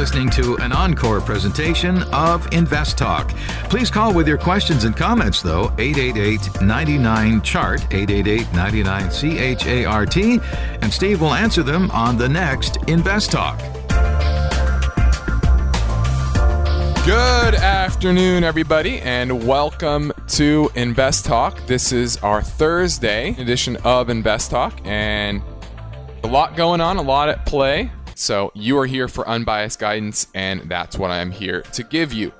Listening to an encore presentation of Invest Talk. Please call with your questions and comments, though, 888 99 Chart, 888 99 C H A R T, and Steve will answer them on the next Invest Talk. Good afternoon, everybody, and welcome to Invest Talk. This is our Thursday edition of Invest Talk, and a lot going on, a lot at play. So, you are here for unbiased guidance, and that's what I'm here to give you.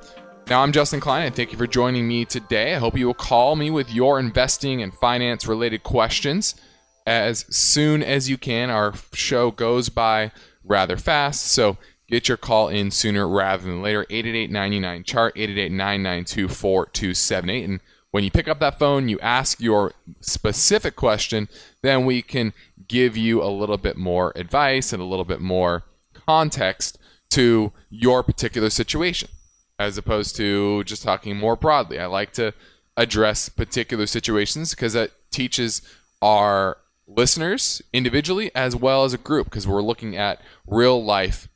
Now, I'm Justin Klein, and thank you for joining me today. I hope you will call me with your investing and finance related questions as soon as you can. Our show goes by rather fast, so get your call in sooner rather than later. 888 chart 888 992 4278. And when you pick up that phone, you ask your specific question, then we can give you a little bit more advice and a little bit more context to your particular situation, as opposed to just talking more broadly. I like to address particular situations because that teaches our listeners individually as well as a group because we're looking at real life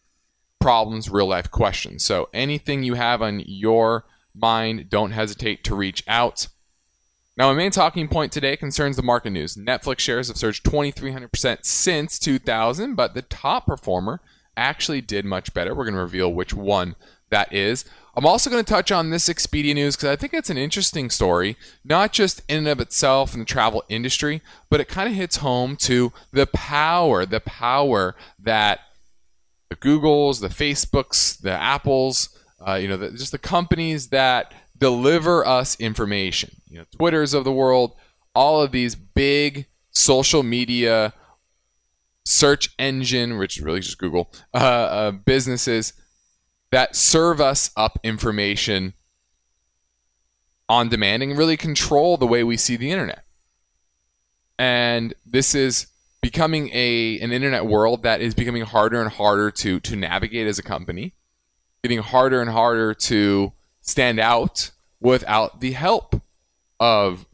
problems, real life questions. So anything you have on your mind, don't hesitate to reach out. Now, my main talking point today concerns the market news. Netflix shares have surged 2,300% since 2000, but the top performer actually did much better. We're going to reveal which one that is. I'm also going to touch on this Expedia news because I think it's an interesting story, not just in and of itself in the travel industry, but it kind of hits home to the power, the power that the Googles, the Facebooks, the Apples, uh, you know, the, just the companies that deliver us information. You know, Twitters of the world, all of these big social media search engine, which is really just Google, uh, uh, businesses that serve us up information on demand and really control the way we see the internet. And this is becoming a an internet world that is becoming harder and harder to to navigate as a company, getting harder and harder to stand out without the help of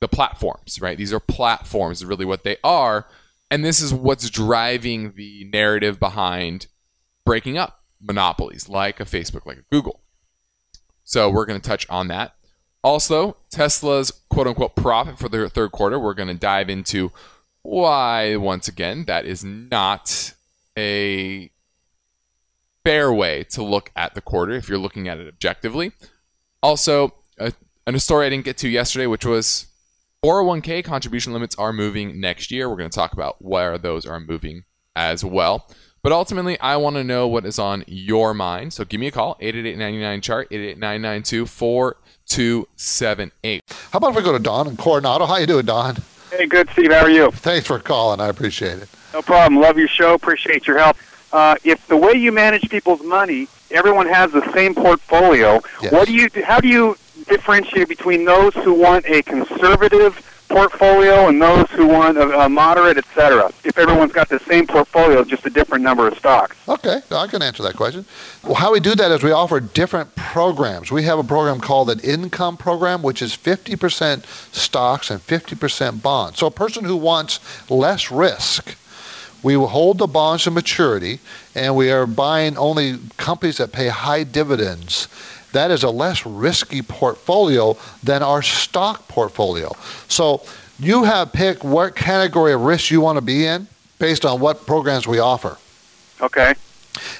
the platforms, right? These are platforms, really what they are. And this is what's driving the narrative behind breaking up monopolies like a Facebook, like a Google. So we're going to touch on that. Also, Tesla's quote unquote profit for the third quarter, we're going to dive into why, once again, that is not a fair way to look at the quarter if you're looking at it objectively. Also, a, a story I didn't get to yesterday, which was 401k contribution limits are moving next year. We're going to talk about where those are moving as well. But ultimately, I want to know what is on your mind. So give me a call, 888 chart 888 4278 How about if we go to Don in Coronado? How you doing, Don? Hey, good, Steve. How are you? Thanks for calling. I appreciate it. No problem. Love your show. Appreciate your help. Uh, if the way you manage people's money, everyone has the same portfolio, Yes. what do you? How do you differentiate between those who want a conservative portfolio and those who want a, a moderate, et cetera? If everyone's got the same portfolio, just a different number of stocks. Okay, I can answer that question. Well, how we do that is we offer different programs. We have a program called an income program, which is 50% stocks and 50% bonds. So a person who wants less risk, we will hold the bonds to maturity, and we are buying only companies that pay high dividends. That is a less risky portfolio than our stock portfolio. So you have pick what category of risk you want to be in based on what programs we offer. Okay.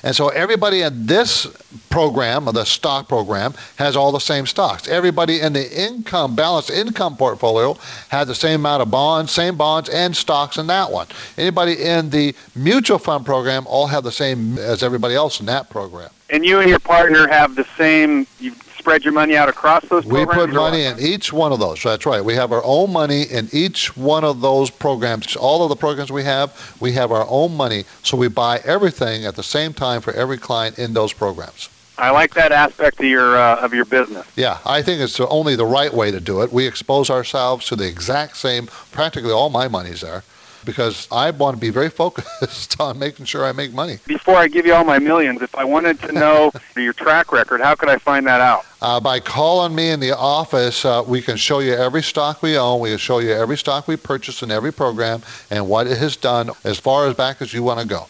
And so everybody in this program, the stock program, has all the same stocks. Everybody in the income balanced income portfolio has the same amount of bonds, same bonds and stocks in that one. Anybody in the mutual fund program all have the same as everybody else in that program. And you and your partner have the same. You spread your money out across those We programs. We put money in each one of those. That's right. We have our own money in each one of those programs. All of the programs we have, we have our own money. So we buy everything at the same time for every client in those programs. I like that aspect of your uh, of your business. Yeah, I think it's the- only the right way to do it. We expose ourselves to the exact same, practically all my money's there. Because I want to be very focused on making sure I make money. Before I give you all my millions, if I wanted to know your track record, how could I find that out? Uh, by calling me in the office, uh, we can show you every stock we own. We can show you every stock we purchased in every program and what it has done as far as back as you want to go.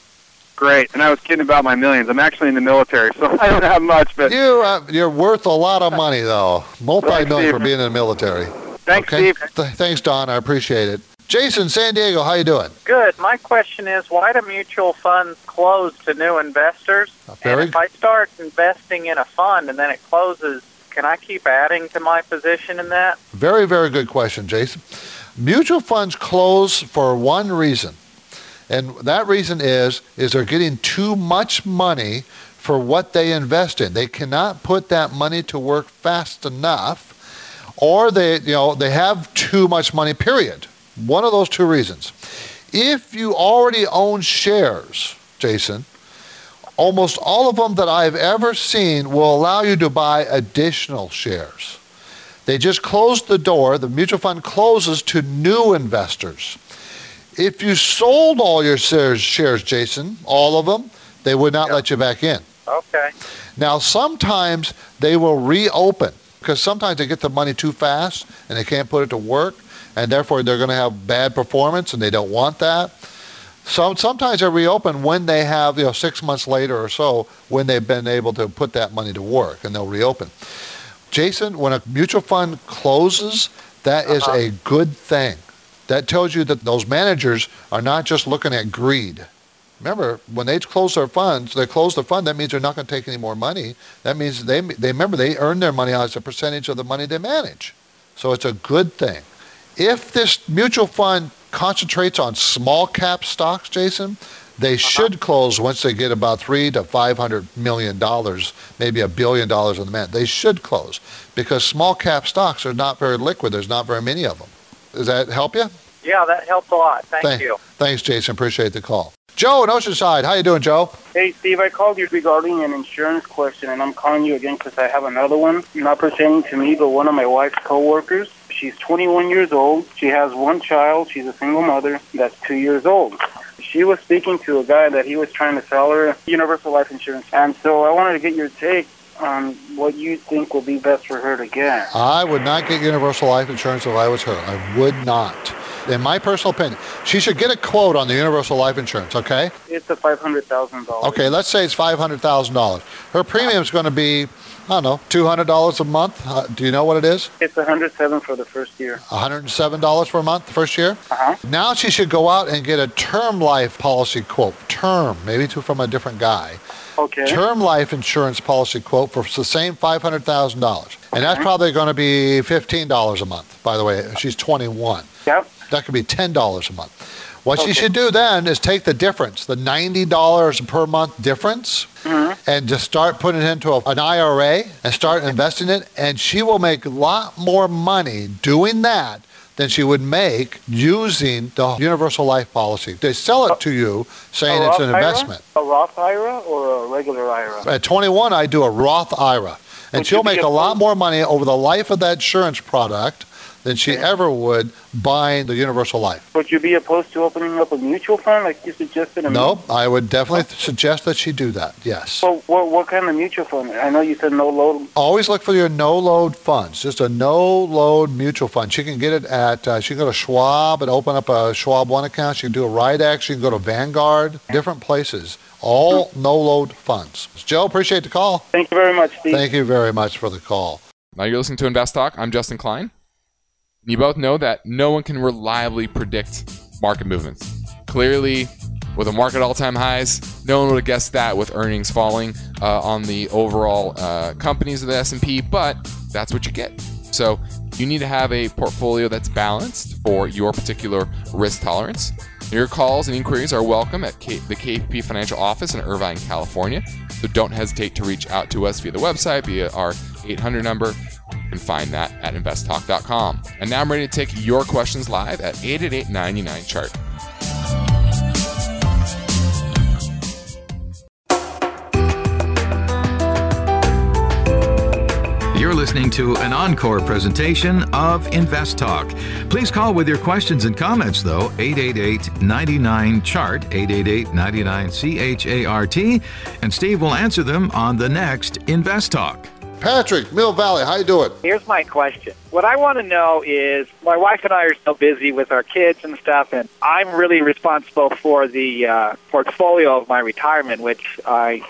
Great. And I was kidding about my millions. I'm actually in the military, so I don't have much, but You, uh, you're worth a lot of money, though. Multi-million for being in the military. thanks, okay. Steve. Th- thanks, Don. I appreciate it. Jason, San Diego, how you doing? Good. My question is, why do mutual funds close to new investors? Very and if I start investing in a fund and then it closes, can I keep adding to my position in that? Very, very good question, Jason. Mutual funds close for one reason, and that reason is is they're getting too much money for what they invest in. They cannot put that money to work fast enough, or they you know they have too much money. Period. One of those two reasons. If you already own shares, Jason, almost all of them that I've ever seen will allow you to buy additional shares. They just closed the door. The mutual fund closes to new investors. If you sold all your shares, shares Jason, all of them, they would not let you back in. Okay. Now, sometimes they will reopen because sometimes they get the money too fast and they can't put it to work, and therefore they're going to have bad performance and they don't want that. So sometimes they reopen when they have, you know, six months later or so, when they've been able to put that money to work, and they'll reopen. Jason, when a mutual fund closes, that is uh-huh. a good thing. That tells you that those managers are not just looking at greed. Remember, when they close their funds, they close the fund. That means they're not going to take any more money. That means they they remember they earn their money as a percentage of the money they manage. So it's a good thing. If this mutual fund concentrates on small cap stocks, Jason, they uh-huh. should close once they get about three to five hundred million dollars, maybe a billion dollars in the man. They should close because small cap stocks are not very liquid. There's not very many of them. Does that help you? Yeah, that helped a lot. Thank Thank- you. Thanks, Jason. Appreciate the call. Joe in Oceanside, how you doing, Joe? Hey, Steve, I called you regarding an insurance question, and I'm calling you again because I have another one, not pertaining to me, but one of my wife's coworkers. She's 21 years old. She has one child. She's a single mother that's two years old. She was speaking to a guy that he was trying to sell her universal life insurance, and so I wanted to get your take on what you think will be best for her to get. I would not get universal life insurance if I was her. I would not. In my personal opinion, she should get a quote on the universal life insurance, okay? It's a $500,000. Okay, let's say it's $500,000. Her premium is going to be, I don't know, $200 a month. Uh, do you know what it is? It's 107 for the first year. $107 per month the first year? Uh-huh. Now she should go out and get a term life policy quote. Term, maybe to, from a different guy. Okay. term life insurance policy quote for the same $500,000. And that's probably going to be $15 a month, by the way. She's 21. Yep. That could be $10 a month. What she Okay. should do then is take the difference, the $90 per month difference, mm-hmm. and just start putting it into a, an IRA and start investing it. And she will make a lot more money doing that than she would make using the universal life policy. They sell it oh. to you saying it's an IRA? investment. A Roth IRA or a regular IRA? At 21, I do a Roth IRA, and Would she'll make a lot more money over the life of that insurance product than she ever would buying the universal life. Would you be opposed to opening up a mutual fund like you suggested? a No, I would definitely suggest that she do that. Yes. So what, what kind of mutual fund? I know you said no load. Always look for your no-load funds. Just a no-load mutual fund. She can get it at. Uh, she can go to Schwab and open up a Schwab One account. She can do a Rydex. She can go to Vanguard. Different places. All no-load funds. Joe, appreciate the call. Thank you very much, Steve. Thank you very much for the call. Now you're listening to Invest Talk. I'm Justin Klein. You both know that no one can reliably predict market movements. Clearly, with a market all-time highs, no one would have guessed that with earnings falling uh, on the overall uh, companies of the S&P. But that's what you get. So you need to have a portfolio that's balanced for your particular risk tolerance. Your calls and inquiries are welcome at K- the KP Financial Office in Irvine, California. So don't hesitate to reach out to us via the website, via our 800 number. Find that at investtalk.com. And now I'm ready to take your questions live at 888 99 chart. You're listening to an encore presentation of Invest Talk. Please call with your questions and comments, though, 888 99 Chart, 888 99 C H A R T, and Steve will answer them on the next Invest Talk. Patrick, Mill Valley, how you doing? Here's my question. What I want to know is my wife and I are so busy with our kids and stuff, and I'm really responsible for the uh, portfolio of my retirement, which I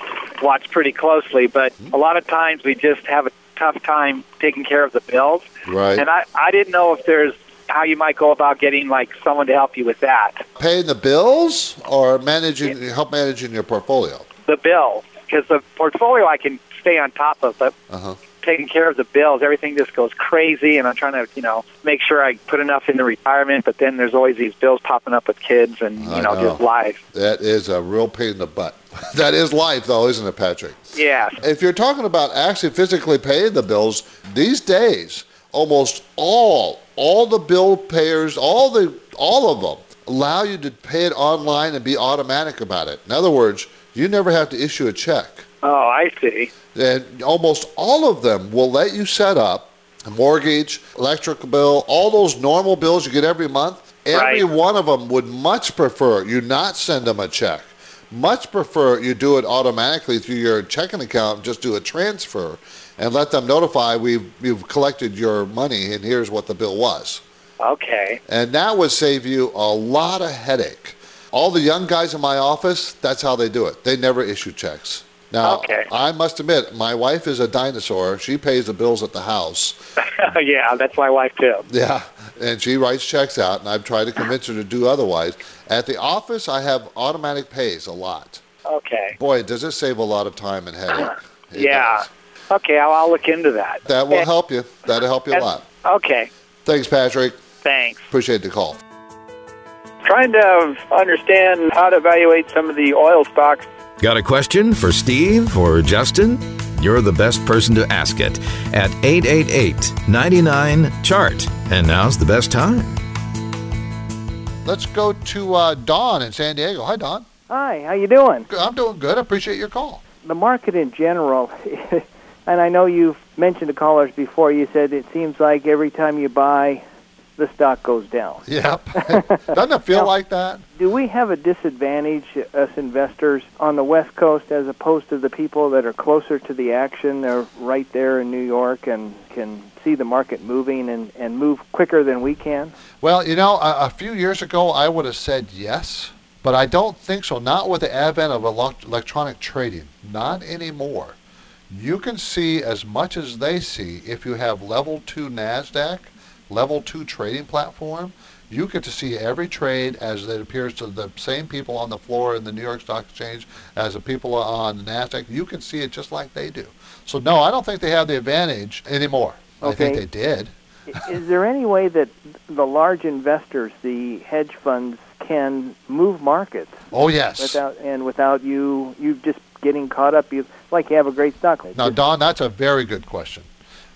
watch pretty closely. But a lot of times we just have a tough time taking care of the bills. Right. And I, I didn't know if there's how you might go about getting like someone to help you with that. Paying the bills or managing, help managing your portfolio? The bills, because the portfolio I can stay on top of, but Uh-huh. taking care of the bills, everything just goes crazy, and I'm trying to, you know, make sure I put enough into retirement. But then there's always these bills popping up with kids, and you know, know. just life. That is a real pain in the butt. that is life, though, isn't it, Patrick? Yeah, If you're talking about actually physically paying the bills, these days, almost all, all the bill payers, all the, all of them allow you to pay it online and be automatic about it. In other words, you never have to issue a check. Oh, I see. And almost all of them will let you set up a mortgage, electric bill, all those normal bills you get every month. Every Right. one of them would much prefer you not send them a check. Much prefer you do it automatically through your checking account, just do a transfer and let them notify we've, we've collected your money and here's what the bill was. Okay. And that would save you a lot of headache. All the young guys in my office, that's how they do it. They never issue checks. Now, Okay. I must admit, my wife is a dinosaur. She pays the bills at the house. yeah, that's my wife too. Yeah, and she writes checks out, and I've tried to convince her to do otherwise. At the office, I have automatic pays a lot. Okay. Boy, does it save a lot of time and headache. It Yeah. does. Okay, I'll, I'll look into that. That will help you. That'll help you a lot. Okay. Thanks, Patrick. Thanks. Appreciate the call. Trying to understand how to evaluate some of the oil stocks. Got a question for Steve or Justin? You're the best person to ask it at 888 99 Chart. And now's the best time. Let's go to uh, Don in San Diego. Hi, Don. Hi, how you doing? I'm doing good. I appreciate your call. The market in general, and I know you've mentioned to callers before. You said it seems like every time you buy, the stock goes down. Yep. Doesn't it feel Now- like that? Do we have a disadvantage, us investors, on the West Coast as opposed to the people that are closer to the action? They're right there in New York and can see the market moving and, and move quicker than we can? Well, you know, a, a few years ago, I would have said yes, but I don't think so. Not with the advent of electronic trading. Not anymore. You can see as much as they see if you have level two NASDAQ, level two trading platform. You get to see every trade as it appears to the same people on the floor in the New York Stock Exchange as the people on the NASDAQ. You can see it just like they do. So, no, I don't think they have the advantage anymore. I think they did. Is there any way that the large investors, the hedge funds, can move markets Oh, yes. without and without you you just getting caught up? You like you have a great stock. Now, Don, that's a very good question.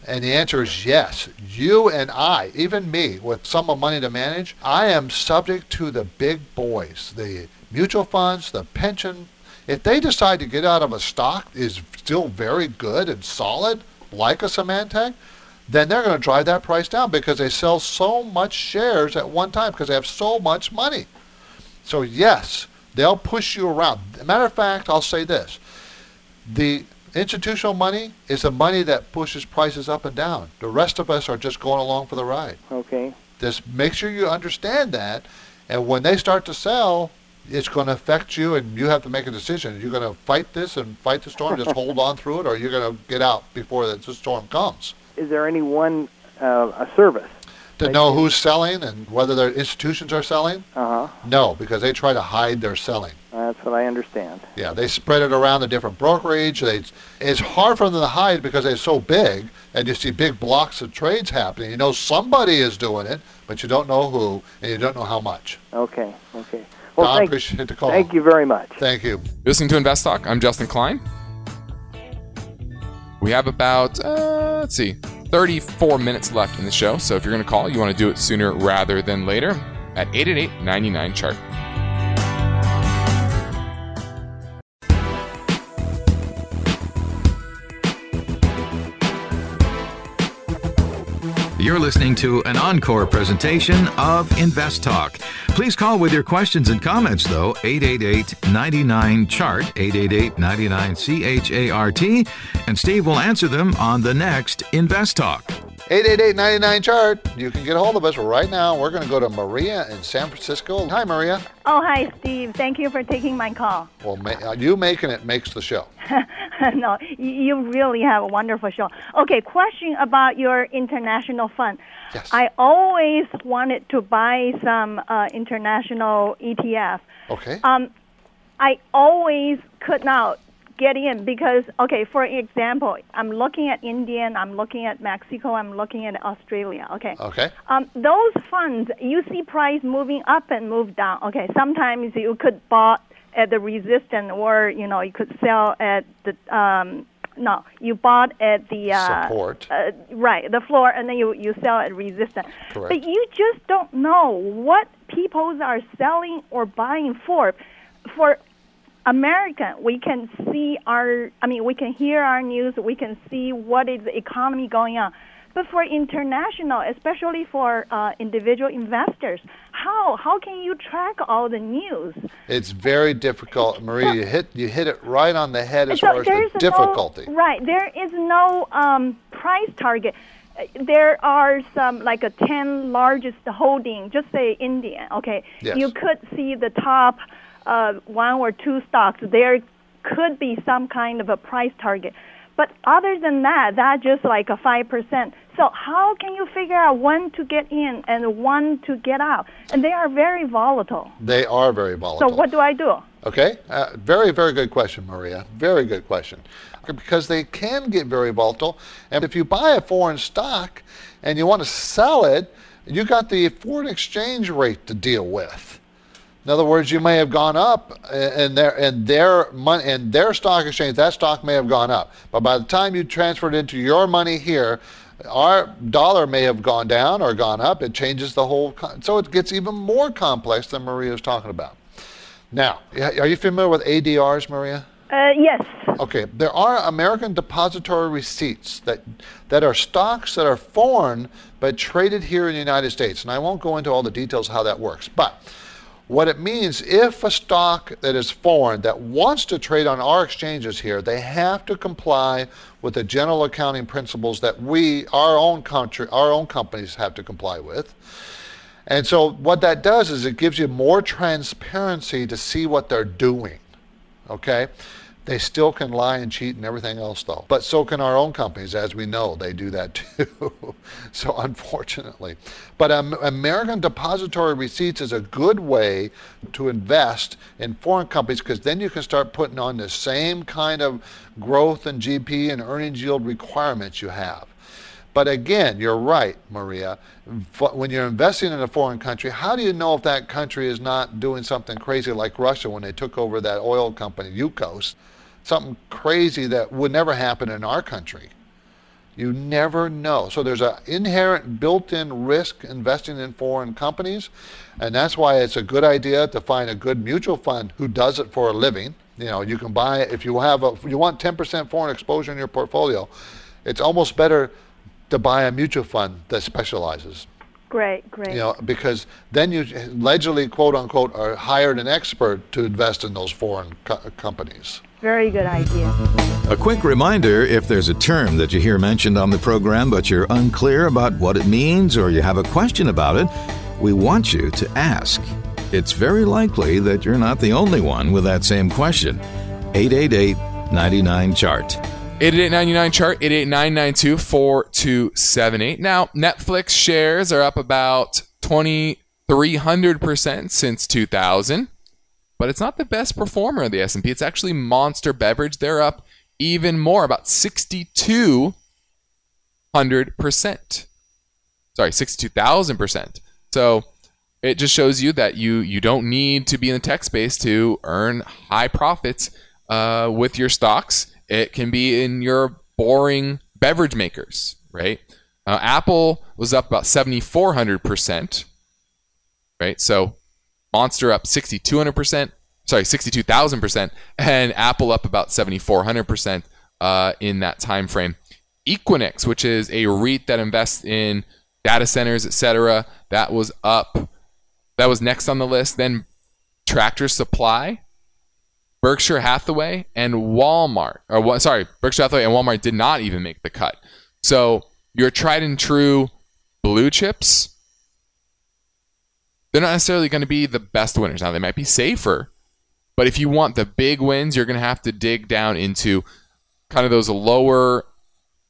And the answer is yes. You and I, even me, with some of money to manage, I am subject to the big boys, the mutual funds, the pension. If they decide to get out of a stock is still very good and solid, like a Symantec, then they're going to drive that price down because they sell so much shares at one time because they have so much money. So yes, they'll push you around. Matter of fact, I'll say this: the institutional money is the money that pushes prices up and down. The rest of us are just going along for the ride. Okay. Just make sure you understand that, and when they start to sell, it's going to affect you, and you have to make a decision. You're going to fight this and fight the storm, just hold on through it, or you're going to get out before the the storm comes. Is there any one uh, a service? To Like know you- who's selling and whether their institutions are selling, Uh huh. no, because they try to hide their selling. That's what I understand. Yeah, they spread it around the different brokerage. They, it's hard for them to hide because they're so big, and you see big blocks of trades happening. You know somebody is doing it, but you don't know who, and you don't know how much. Okay. Okay. Well, Don, thank, appreciate the call. thank you very much. Thank you. Listening to Invest Talk, I'm Justin Klein. We have about, uh, let's see, 34 minutes left in the show. So if you're going to call, you want to do it sooner rather than later at 888 99 chart. You're listening to an encore presentation of Invest Talk. Please call with your questions and comments, though, 888 99 Chart, 888 99 CHART, and Steve will answer them on the next Invest Talk. 888-99 chart. You can get a hold of us right now. We're going to go to Maria in San Francisco. Hi, Maria. Oh, hi, Steve. Thank you for taking my call. Well, ma- you making it makes the show. no, you really have a wonderful show. Okay, question about your international fund. Yes. I always wanted to buy some uh, international ETF. Okay. Um, I always could not get in because, okay, for example, I'm looking at India, I'm looking at Mexico, I'm looking at Australia. Okay. Okay. Um, those funds, you see price moving up and move down. Okay, sometimes you could bought at the resistance, or you know, you could sell at the um, no, you bought at the uh, Support. uh, right, the floor, and then you you sell at resistance. Correct. But you just don't know what people are selling or buying for. For American, we can see our, I mean, we can hear our news, we can see what is the economy going on. But for international, especially for uh, individual investors, how how can you track all the news? It's very difficult, Maria. You hit you hit it right on the head as So far as the no- difficulty. right, there is no um, price target. Uh, There are some like a ten largest holding. Just say Indian. Okay, Yes. you could see the top uh, one or two stocks. There could be some kind of a price target. But other than that, that's just like a five percent. So how can you figure out when to get in and when to get out? And they are very volatile. They are very volatile. So what do I do? Okay, uh, very, very good question, Maria. Very good question. Because they can get very volatile. And if you buy a foreign stock and you want to sell it, you got the foreign exchange rate to deal with. In other words, you may have gone up and their and their money and their stock exchange, that stock may have gone up. But by the time you transferred it into your money here, our dollar may have gone down or gone up. It changes the whole, so it gets even more complex than Maria was talking about. Now, are you familiar with ADRs, Maria? Uh, yes. Okay, there are American depository receipts that that are stocks that are foreign but traded here in the United States, and I won't go into all the details how that works. But what it means, if a stock that is foreign that wants to trade on our exchanges here, they have to comply with the general accounting principles that we, our own country, our own companies have to comply with. And so what that does is it gives you more transparency to see what they're doing. Okay? They still can lie and cheat and everything else though. But so can our own companies, as we know, they do that too. so unfortunately. But um, American depository receipts is a good way to invest in foreign companies because then you can start putting on the same kind of growth and GP and earnings yield requirements you have. But again, you're right, Maria. When you're investing in a foreign country, how do you know if that country is not doing something crazy like Russia when they took over that oil company, Yukos? Something crazy that would never happen in our country. You never know. So there's an inherent built-in risk investing in foreign companies, and that's why it's a good idea to find a good mutual fund who does it for a living. You know, you can buy if you have a you want 10% foreign exposure in your portfolio, it's almost better to buy a mutual fund that specializes. Great, great. You know, because then you allegedly, quote unquote, are hired an expert to invest in those foreign co- companies. Very good idea. A quick reminder if there's a term that you hear mentioned on the program but you're unclear about what it means or you have a question about it, we want you to ask. It's very likely that you're not the only one with that same question. 888 99 Chart. 8899 chart 88992 4278. Now, Netflix shares are up about 2300% since 2000, but it's not the best performer of the S&P. It's actually Monster Beverage. They're up even more, about 6200%. Sorry, 62,000%. So, it just shows you that you you don't need to be in the tech space to earn high profits uh, with your stocks. It can be in your boring beverage makers, right? Uh, Apple was up about 7,400%, right? So Monster up 6,200%, sorry, 62,000%, and Apple up about 7,400% uh, in that time frame. Equinix, which is a REIT that invests in data centers, etc. That was up. That was next on the list. Then Tractor Supply, Berkshire Hathaway, and Walmart. Or sorry, Berkshire Hathaway and Walmart did not even make the cut. So your tried and true blue chips, they're not necessarily going to be the best winners. Now they might be safer, but if you want the big wins, you're going to have to dig down into kind of those lower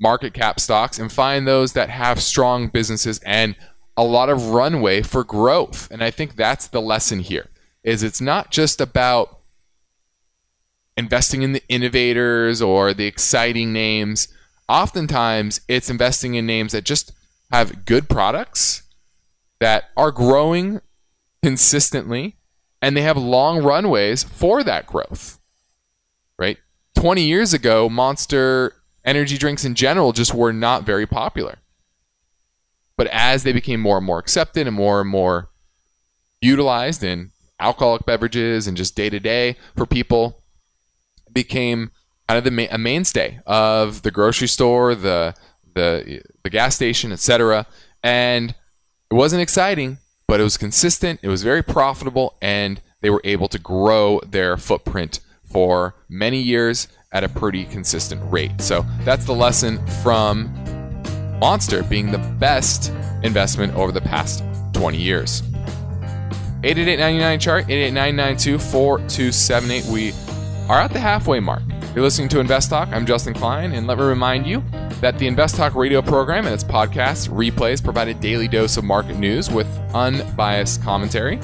market cap stocks and find those that have strong businesses and a lot of runway for growth. And I think that's the lesson here. Is it's not just about investing in the innovators or the exciting names. Oftentimes, it's investing in names that just have good products that are growing consistently and they have long runways for that growth. Right? 20 years ago, Monster energy drinks in general just were not very popular. But as they became more and more accepted and more and more utilized in alcoholic beverages and just day to day for people, became kind of the ma- a mainstay of the grocery store, the the the gas station, etc. And it wasn't exciting, but it was consistent. It was very profitable, and they were able to grow their footprint for many years at a pretty consistent rate. So that's the lesson from Monster being the best investment over the past 20 years. 888 chart 888-992-4278. We are at the halfway mark. You're listening to Invest Talk. I'm Justin Klein, and let me remind you that the Invest Talk radio program and its podcasts, replays, provide a daily dose of market news with unbiased commentary.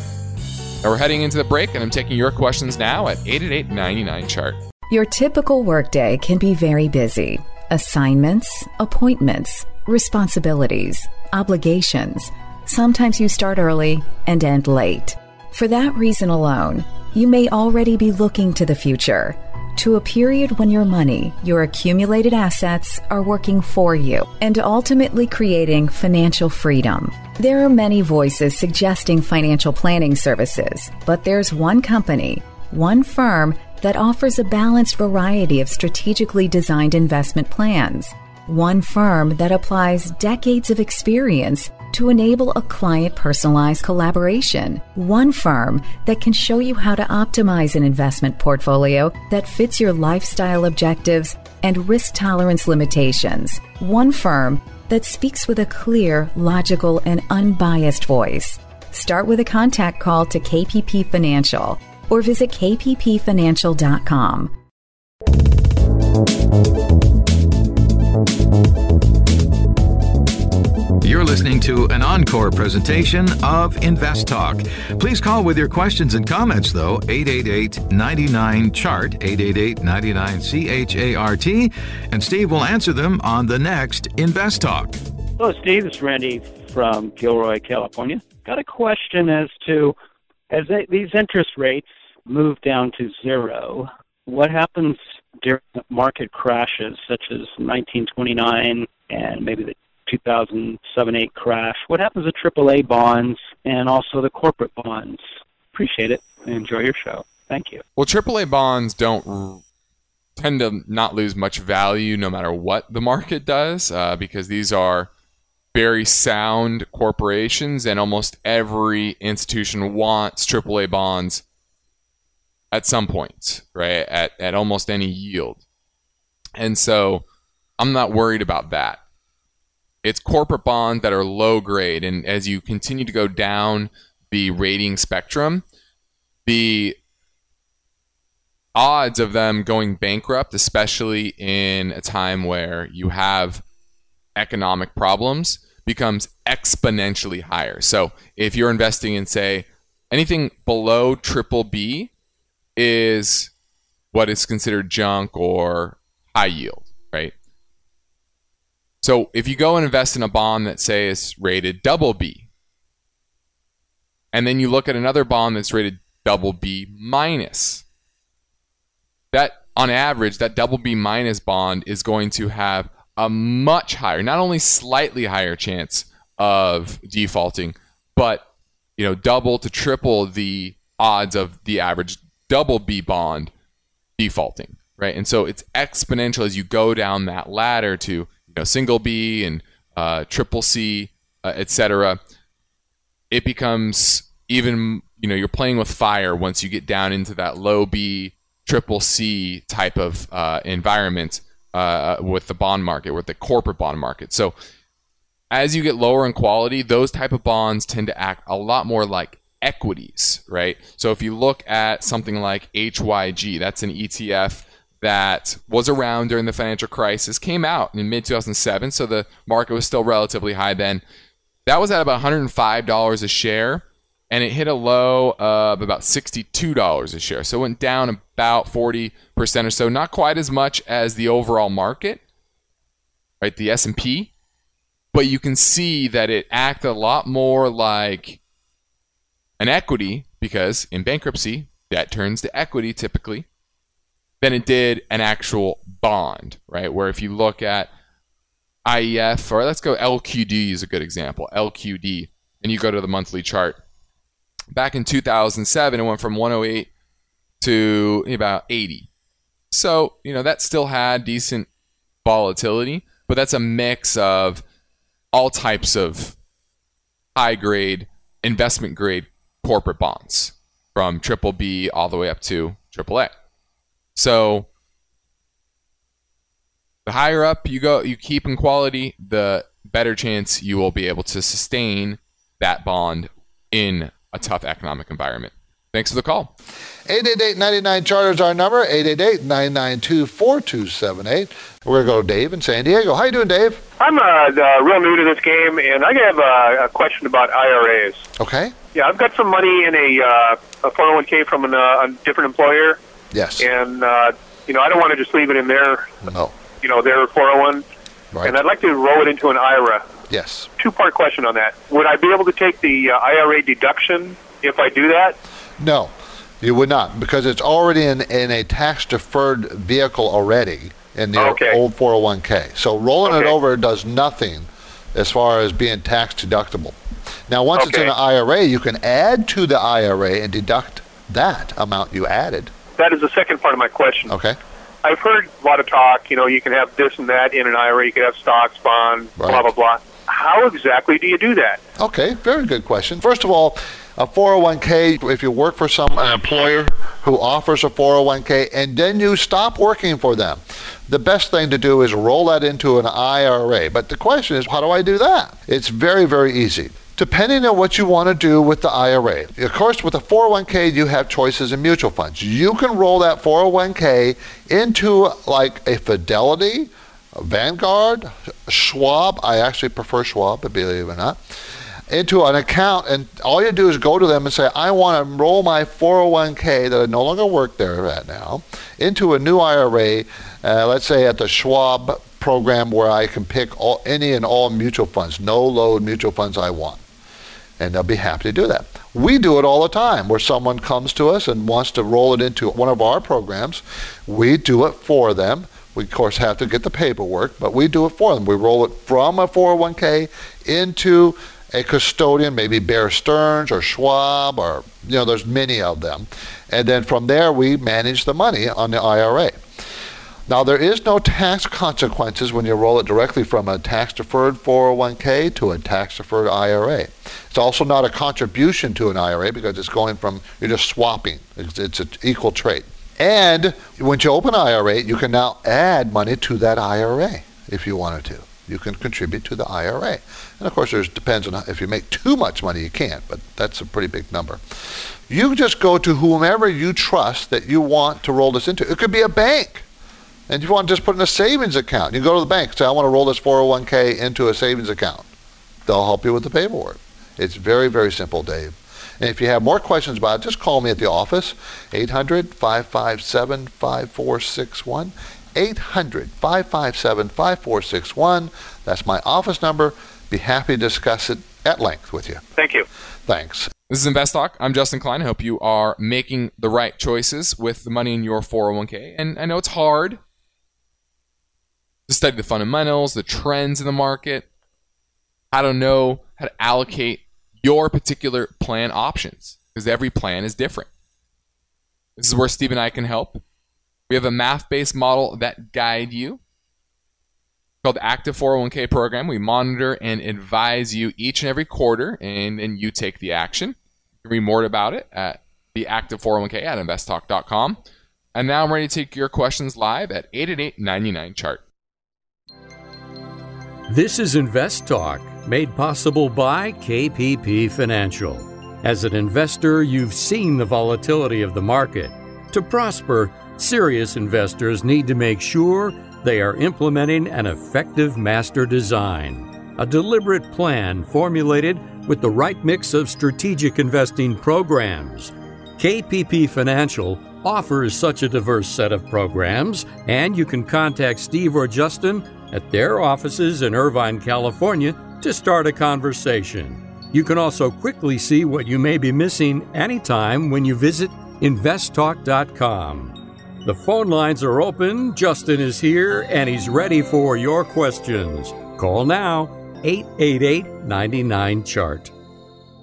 Now we're heading into the break, and I'm taking your questions now at 888 chart Your typical workday can be very busy. Assignments, appointments, responsibilities, obligations. Sometimes you start early and end late. For that reason alone, you may already be looking to the future, to a period when your money, your accumulated assets, are working for you and ultimately creating financial freedom. There are many voices suggesting financial planning services, but there's one company, one firm that offers a balanced variety of strategically designed investment plans. One firm that applies decades of experience to enable a client personalized collaboration. One firm that can show you how to optimize an investment portfolio that fits your lifestyle objectives and risk tolerance limitations. One firm that speaks with a clear, logical, and unbiased voice. Start with a contact call to KPP Financial or visit kppfinancial.com. You're listening to an encore presentation of Invest Talk. Please call with your questions and comments, though, 888 99 Chart, 888 99 C H A R T, and Steve will answer them on the next Invest Talk. Hello, Steve. It's Randy from Gilroy, California. Got a question as to as they, these interest rates move down to zero, what happens during market crashes such as 1929 and maybe the 2007-8 crash? What happens to AAA bonds and also the corporate bonds? Appreciate it. Enjoy your show. Thank you. Well, AAA bonds don't tend to not lose much value no matter what the market does uh, because these are very sound corporations and almost every institution wants AAA bonds at some point, right? At, at almost any yield. And so I'm not worried about that. It's corporate bonds that are low grade. And as you continue to go down the rating spectrum, the odds of them going bankrupt, especially in a time where you have economic problems, becomes exponentially higher. So if you're investing in, say, anything below triple B is what is considered junk or high yield? So if you go and invest in a bond that say is rated double B, and then you look at another bond that's rated double B minus, that on average, that double B minus bond is going to have a much higher, not only slightly higher chance of defaulting, but you know, double to triple the odds of the average double B bond defaulting, right? And so it's exponential as you go down that ladder to you know single B and uh, triple C uh, etc., it becomes even you know you're playing with fire once you get down into that low B triple C type of uh, environment uh, with the bond market, with the corporate bond market. So as you get lower in quality, those type of bonds tend to act a lot more like equities, right? So if you look at something like HYG, that's an ETF that was around during the financial crisis, came out in mid 2007, so the market was still relatively high then. That was at about $105 a share, and it hit a low of about $62 a share. So it went down about 40% or so, not quite as much as the overall market, right? The S&P, but you can see that it acted a lot more like an equity because in bankruptcy, debt turns to equity typically than it did an actual bond, right? Where if you look at IEF or let's go LQD is a good example. LQD, and you go to the monthly chart. Back in 2007, it went from 108 to about 80. So, you know, that still had decent volatility, but that's a mix of all types of high grade, investment grade corporate bonds from triple B all the way up to triple A. So the higher up you go, you keep in quality, the better chance you will be able to sustain that bond in a tough economic environment. Thanks for the call. 888-99 Charter is our number, 888-992-4278. We're going to go to Dave in San Diego. How you doing, Dave? I'm uh, uh, real new to this game, and I have a, a question about IRAs. Okay. Yeah, I've got some money in a, uh, a 401k from an, uh, a different employer. Yes. And, uh, you know, I don't want to just leave it in their, No. you know, their 401. Right. And I'd like to roll it into an IRA. Yes. Two-part question on that. Would I be able to take the uh, IRA deduction if I do that? No, you would not because it's already in, in a tax deferred vehicle already in the Okay. old 401k. So rolling it over does nothing as far as being tax deductible. Now, once it's in an IRA, you can add to the IRA and deduct that amount you added. That is the second part of my question. Okay. I've heard a lot of talk, you know, you can have this and that in an IRA, you can have stocks, bonds, blah, Right. blah, blah. How exactly do you do that? Okay, very good question. First of all, a 401k, if you work for some an employer who offers a 401k and then you stop working for them, the best thing to do is roll that into an IRA. But the question is, how do I do that? It's very, very easy. Depending on what you want to do with the IRA. Of course, with a 401k, you have choices in mutual funds. You can roll that 401k into like a Fidelity, a Vanguard, Schwab. I actually prefer Schwab, believe it or not into an account and all you do is go to them and say i want to enroll my 401k that i no longer work there at now into a new ira uh, let's say at the schwab program where i can pick all, any and all mutual funds no load mutual funds i want and they'll be happy to do that we do it all the time where someone comes to us and wants to roll it into one of our programs we do it for them we of course have to get the paperwork but we do it for them we roll it from a 401k into a custodian, maybe Bear Stearns or Schwab, or you know, there's many of them. And then from there, we manage the money on the IRA. Now, there is no tax consequences when you roll it directly from a tax deferred 401k to a tax deferred IRA. It's also not a contribution to an IRA because it's going from, you're just swapping. It's, it's an equal trade. And when you open an IRA, you can now add money to that IRA if you wanted to. You can contribute to the IRA. And of course, it depends on if you make too much money, you can't, but that's a pretty big number. You just go to whomever you trust that you want to roll this into. It could be a bank. And you want to just put in a savings account, you go to the bank and say, I want to roll this 401k into a savings account. They'll help you with the paperwork. It's very, very simple, Dave. And if you have more questions about it, just call me at the office, 800 557 5461. 800 557 5461. That's my office number. Be happy to discuss it at length with you. Thank you. Thanks. This is Invest Talk. I'm Justin Klein. I hope you are making the right choices with the money in your 401k. And I know it's hard to study the fundamentals, the trends in the market, how to know how to allocate your particular plan options because every plan is different. This is where Steve and I can help. We have a math based model that guide you. called the Active 401k program. We monitor and advise you each and every quarter, and then you take the action. You read more about it at the Active 401k at investtalk.com. And now I'm ready to take your questions live at 888 99 chart. This is Invest Talk, made possible by KPP Financial. As an investor, you've seen the volatility of the market. To prosper, serious investors need to make sure they are implementing an effective master design, a deliberate plan formulated with the right mix of strategic investing programs. KPP Financial offers such a diverse set of programs, and you can contact Steve or Justin at their offices in Irvine, California to start a conversation. You can also quickly see what you may be missing anytime when you visit investtalk.com. The phone lines are open. Justin is here and he's ready for your questions. Call now 888 99 chart.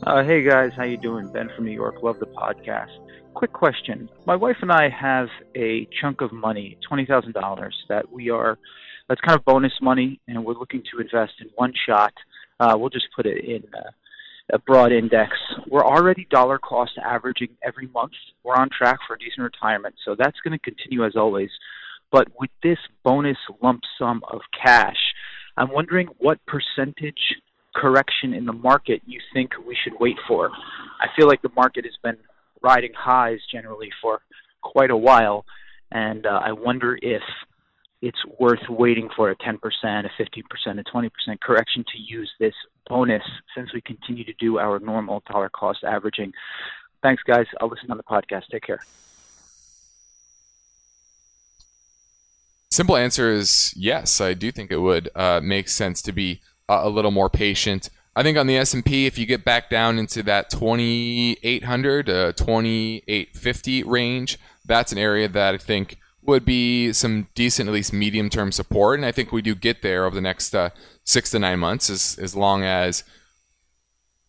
Uh, hey guys, how you doing? Ben from New York. Love the podcast. Quick question. My wife and I have a chunk of money, $20,000 that we are that's kind of bonus money and we're looking to invest in one shot. Uh, we'll just put it in uh, a broad index. We're already dollar cost averaging every month. We're on track for a decent retirement, so that's going to continue as always. But with this bonus lump sum of cash, I'm wondering what percentage correction in the market you think we should wait for. I feel like the market has been riding highs generally for quite a while, and uh, I wonder if it's worth waiting for a 10%, a 15%, a 20% correction to use this bonus since we continue to do our normal dollar cost averaging. Thanks, guys. I'll listen on the podcast. Take care. Simple answer is yes. I do think it would uh, make sense to be uh, a little more patient. I think on the S&P, if you get back down into that 2,800 to 2,850 range, that's an area that I think would be some decent, at least medium term support. And I think we do get there over the next uh, six to nine months, as, as long as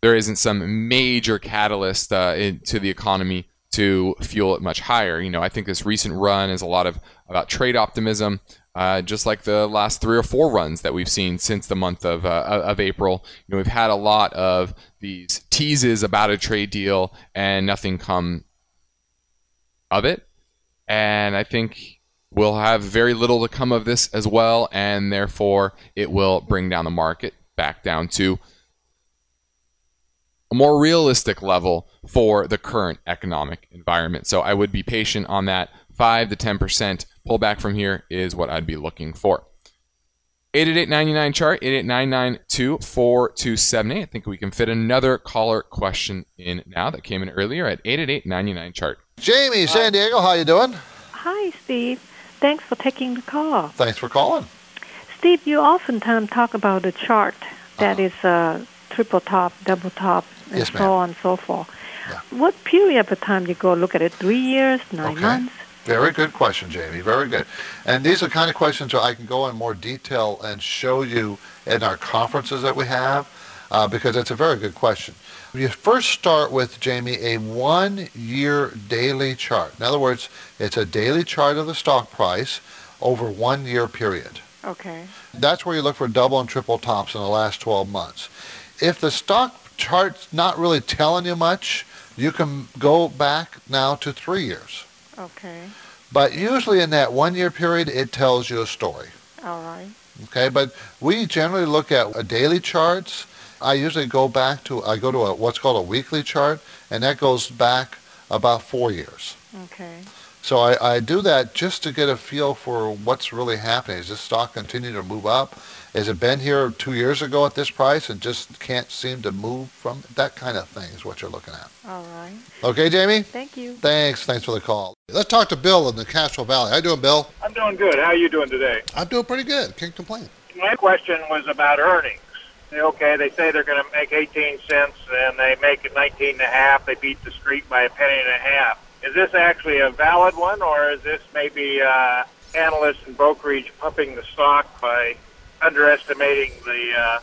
there isn't some major catalyst uh, in, to the economy to fuel it much higher. You know, I think this recent run is a lot of about trade optimism, uh, just like the last three or four runs that we've seen since the month of uh, of April. You know, we've had a lot of these teases about a trade deal and nothing come of it and I think we'll have very little to come of this as well, and therefore it will bring down the market back down to a more realistic level for the current economic environment. So I would be patient on that. 5 to 10% pullback from here is what I'd be looking for. 888-99 chart 888-992-4278. I think we can fit another caller question in now that came in earlier at 888-99 chart. Jamie, San Diego, how you doing? Hi, Steve. Thanks for taking the call. Thanks for calling. Steve, you oftentimes talk about the chart that Uh-huh. is uh, triple top, double top, and Yes, so ma'am. on and so forth. What period of time do you go look at it? Three years, nine Okay. months? Very good question, Jamie. Very good. And these are the kind of questions where I can go in more detail and show you in our conferences that we have, uh, because it's a very good question. You first start with, Jamie, a one year daily chart. In other words, it's a daily chart of the stock price over one year period. Okay. That's where you look for double and triple tops in the last 12 months. If the stock chart's not really telling you much, you can go back now to three years. Okay. But usually in that one year period, it tells you a story. All right. Okay, but we generally look at a daily charts. I usually go back to I go to a, what's called a weekly chart, and that goes back about four years. Okay. So I, I do that just to get a feel for what's really happening. Is this stock continue to move up? Has it been here two years ago at this price and just can't seem to move from that kind of thing is what you're looking at. All right. Okay, Jamie? Thank you. Thanks. Thanks for the call. Let's talk to Bill in the Castro Valley. How you doing, Bill? I'm doing good. How are you doing today? I'm doing pretty good. Can't complain. My question was about earnings. Okay, they say they're going to make 18 cents, and they make it 19 and a half. They beat the street by a penny and a half. Is this actually a valid one, or is this maybe uh, analysts and brokerage pumping the stock by underestimating the uh,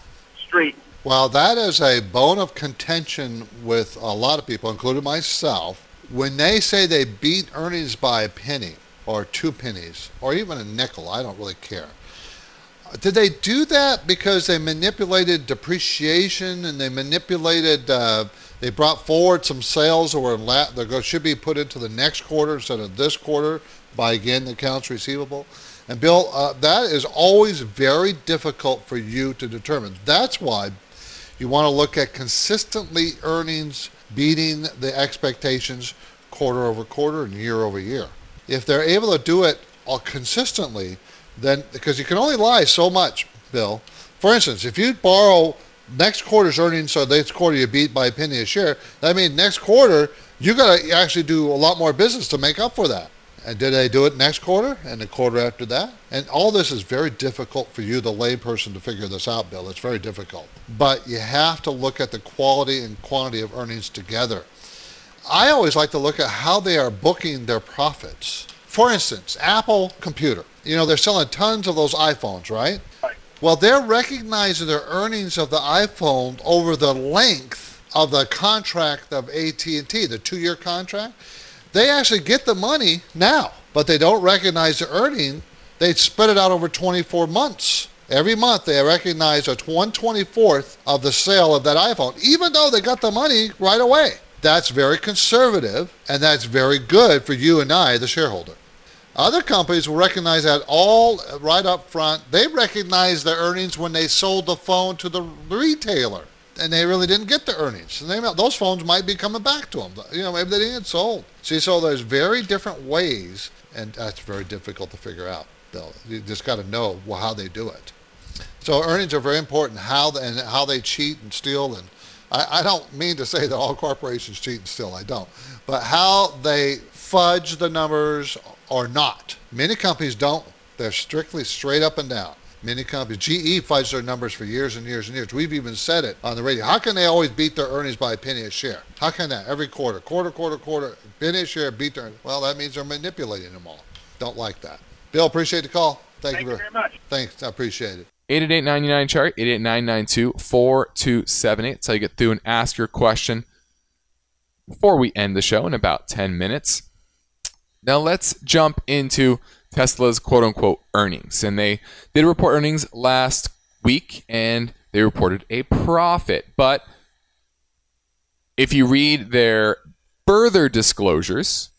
street? Well, that is a bone of contention with a lot of people, including myself. When they say they beat earnings by a penny or two pennies or even a nickel, I don't really care. Did they do that because they manipulated depreciation and they manipulated? Uh, they brought forward some sales that were la- that should be put into the next quarter instead of this quarter by again the accounts receivable. And Bill, uh, that is always very difficult for you to determine. That's why you want to look at consistently earnings beating the expectations quarter over quarter and year over year. If they're able to do it all consistently, then because you can only lie so much, Bill. For instance, if you borrow next quarter's earnings, so this quarter you beat by a penny a share, that means next quarter you got to actually do a lot more business to make up for that. And did they do it next quarter and the quarter after that? And all this is very difficult for you, the layperson, to figure this out, Bill. It's very difficult. But you have to look at the quality and quantity of earnings together. I always like to look at how they are booking their profits. For instance, Apple Computer. You know, they're selling tons of those iPhones, right? right. Well, they're recognizing their earnings of the iPhone over the length of the contract of AT&T, the two-year contract they actually get the money now, but they don't recognize the earning. They spread it out over 24 months. Every month they recognize a 124th of the sale of that iPhone, even though they got the money right away. That's very conservative, and that's very good for you and I, the shareholder. Other companies will recognize that all right up front. They recognize the earnings when they sold the phone to the retailer and they really didn't get the earnings. And they, those phones might be coming back to them. You know, maybe they didn't get sold. See, so there's very different ways, and that's very difficult to figure out. Bill. You just got to know how they do it. So earnings are very important. How and how they cheat and steal, and I, I don't mean to say that all corporations cheat and steal. I don't, but how they fudge the numbers or not. Many companies don't. They're strictly straight up and down. Many companies, GE fights their numbers for years and years and years. We've even said it on the radio. How can they always beat their earnings by a penny a share? How can that? Every quarter, quarter, quarter, quarter, penny a share, beat their. Well, that means they're manipulating them all. Don't like that. Bill, appreciate the call. Thank, Thank you, very much. Thanks, I appreciate it. 888 chart 888-992-4278. That's how you get through and ask your question before we end the show in about 10 minutes. Now let's jump into Tesla's quote unquote earnings. And they did report earnings last week and they reported a profit. But if you read their further disclosures,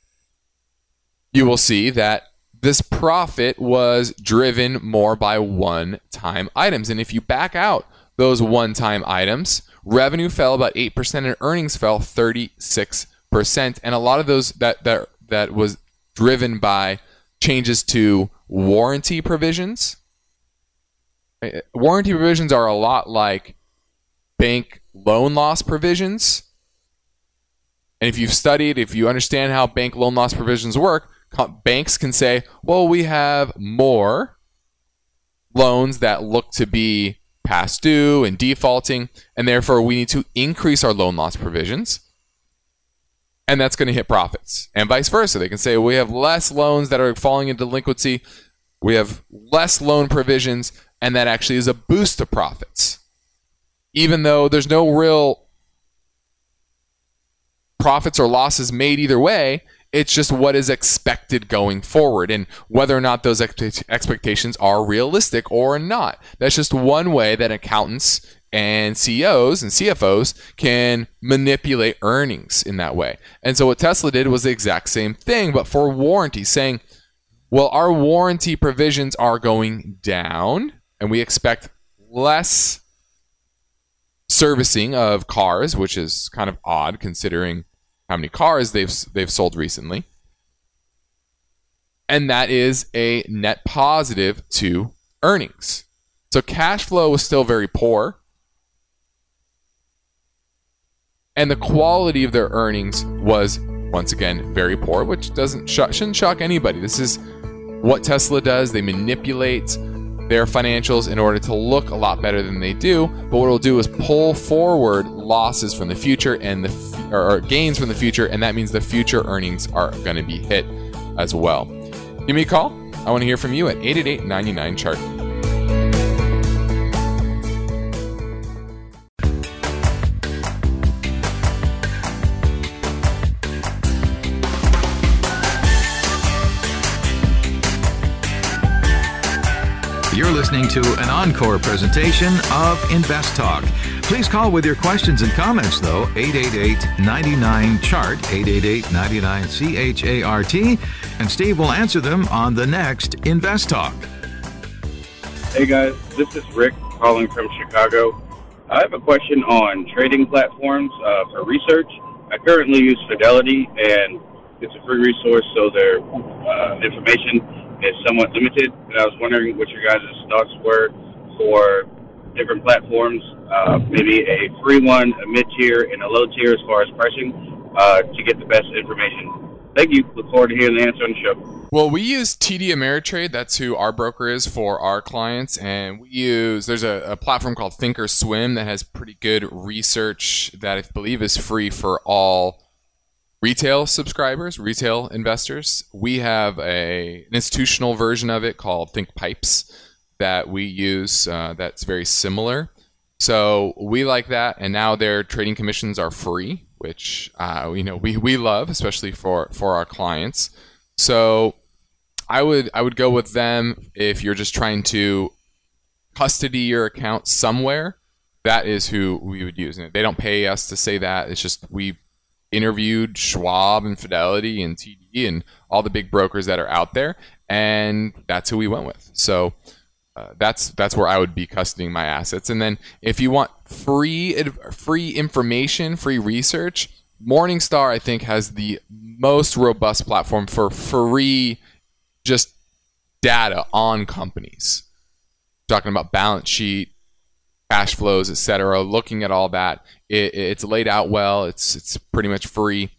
you will see that this profit was driven more by one time items. And if you back out those one time items, revenue fell about 8% and earnings fell 36%. And a lot of those that, that, that was driven by changes to warranty provisions. Uh, warranty provisions are a lot like bank loan loss provisions. And if you've studied, if you understand how bank loan loss provisions work, banks can say, well, we have more loans that look to be past due and defaulting, and therefore we need to increase our loan loss provisions and that's going to hit profits. And vice versa. They can say we have less loans that are falling into delinquency, we have less loan provisions, and that actually is a boost to profits. Even though there's no real profits or losses made either way, it's just what is expected going forward and whether or not those expectations are realistic or not. That's just one way that accountants and CEOs and CFOs can manipulate earnings in that way. And so what Tesla did was the exact same thing, but for warranty, saying, well, our warranty provisions are going down, and we expect less servicing of cars, which is kind of odd considering how many cars they've they've sold recently. And that is a net positive to earnings. So cash flow was still very poor and the quality of their earnings was once again very poor, which doesn't sh- shouldn't shock anybody. This is what Tesla does. They manipulate their financials in order to look a lot better than they do. But what it'll do is pull forward losses from the future and the or gains from the future, and that means the future earnings are going to be hit as well. Give me a call. I want to hear from you at 888 99 chart. Listening to an encore presentation of Invest Talk. Please call with your questions and comments, though, 888 99 Chart, 888 99 C H A R T, and Steve will answer them on the next Invest Talk. Hey guys, this is Rick calling from Chicago. I have a question on trading platforms uh, for research. I currently use Fidelity, and it's a free resource, so their uh, information is somewhat limited. And I was wondering what your guys' thoughts were for different platforms, uh, maybe a free one, a mid tier, and a low tier as far as pricing uh, to get the best information. Thank you. Look forward to hearing the answer on the show. Well, we use TD Ameritrade. That's who our broker is for our clients. And we use, there's a, a platform called Thinkorswim that has pretty good research that I believe is free for all retail subscribers, retail investors. We have a, an institutional version of it called ThinkPipes that we use uh, that's very similar. So we like that. And now their trading commissions are free which uh, you know we, we love, especially for, for our clients. So I would I would go with them if you're just trying to custody your account somewhere. That is who we would use. And they don't pay us to say that. It's just we interviewed Schwab and Fidelity and TD and all the big brokers that are out there, and that's who we went with. So uh, that's that's where I would be custodying my assets. And then if you want free free information, free research, Morningstar I think has the most robust platform for free just data on companies. Talking about balance sheet, cash flows, etc. Looking at all that, it, it's laid out well. It's it's pretty much free.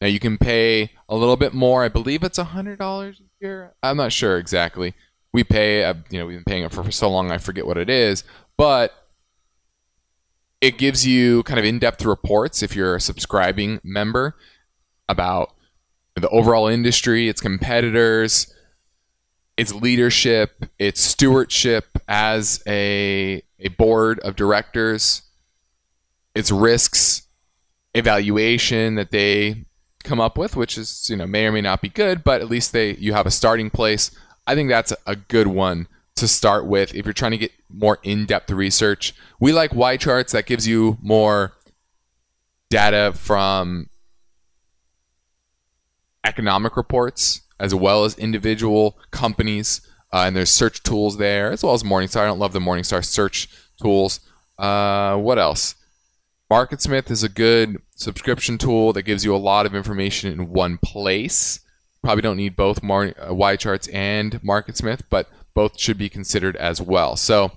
Now you can pay a little bit more. I believe it's hundred dollars a year. I'm not sure exactly we pay, uh, you know, we've been paying it for, for so long, I forget what it is, but it gives you kind of in-depth reports if you're a subscribing member about the overall industry, its competitors, its leadership, its stewardship as a a board of directors, its risks, evaluation that they come up with, which is you know may or may not be good, but at least they you have a starting place. I think that's a good one to start with. If you're trying to get more in-depth research. We like YCharts. That gives you more data from economic reports as well as individual companies. Uh, and there's search tools there as well as Morningstar. I don't love the Morningstar search tools. Uh, what else? MarketSmith is a good subscription tool that gives you a lot of information in one place. Probably don't need both uh, YCharts and MarketSmith, but both should be considered as well. So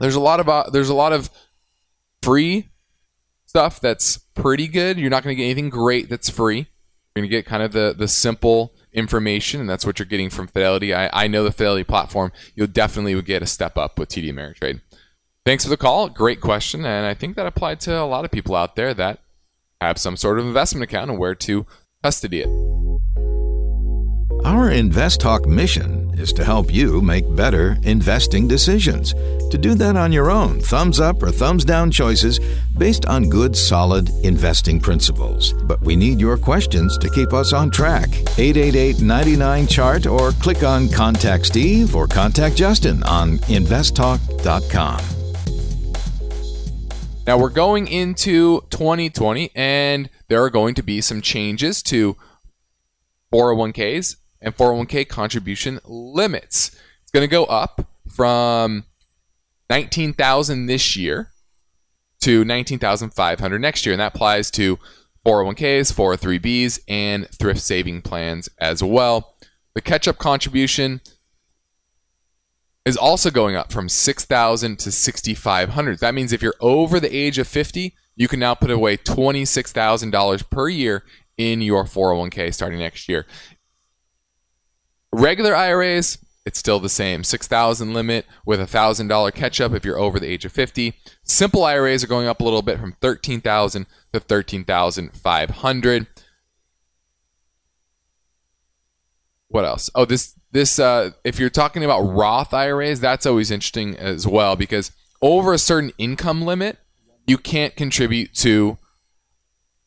there's a lot of uh, there's a lot of free stuff that's pretty good. You're not going to get anything great that's free. You're going to get kind of the the simple information, and that's what you're getting from Fidelity. I, I know the Fidelity platform. You'll definitely get a step up with TD Ameritrade. Thanks for the call. Great question, and I think that applied to a lot of people out there that have some sort of investment account and where to custody it. Our Invest Talk mission is to help you make better investing decisions. To do that on your own, thumbs up or thumbs down choices based on good, solid investing principles. But we need your questions to keep us on track. 888 99 Chart or click on Contact Steve or Contact Justin on investtalk.com. Now we're going into 2020 and there are going to be some changes to 401ks and 401k contribution limits. It's going to go up from 19,000 this year to 19,500 next year and that applies to 401ks, 403bs and thrift saving plans as well. The catch-up contribution is also going up from 6,000 to 6,500. That means if you're over the age of 50, you can now put away $26,000 per year in your 401k starting next year. Regular IRAs, it's still the same. 6000 limit with a $1000 catch up if you're over the age of 50 simple iras are going up a little bit from 13000 to 13500 what else? Oh this this uh, if you're talking about roth iras that's always interesting as well because over a certain income limit you can't contribute to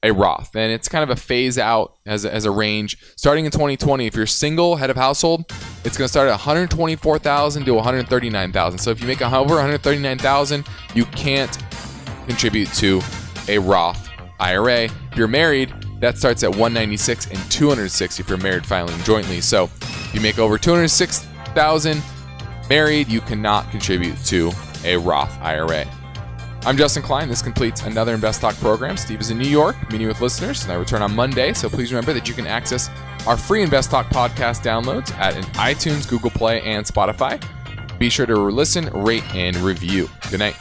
a Roth. And it's kind of a phase out as a, as a range. Starting in 2020, if you're single, head of household, it's going to start at 124,000 to 139,000. So if you make over 139,000, you can't contribute to a Roth IRA. If you're married, that starts at 196 and 206 if you're married filing jointly. So if you make over 206,000 married, you cannot contribute to a Roth IRA. I'm Justin Klein. This completes another Invest Talk program. Steve is in New York, meeting with listeners, and I return on Monday. So please remember that you can access our free Invest Talk podcast downloads at iTunes, Google Play, and Spotify. Be sure to listen, rate, and review. Good night.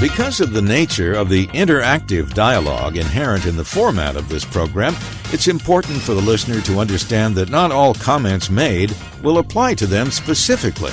Because of the nature of the interactive dialogue inherent in the format of this program, it's important for the listener to understand that not all comments made will apply to them specifically.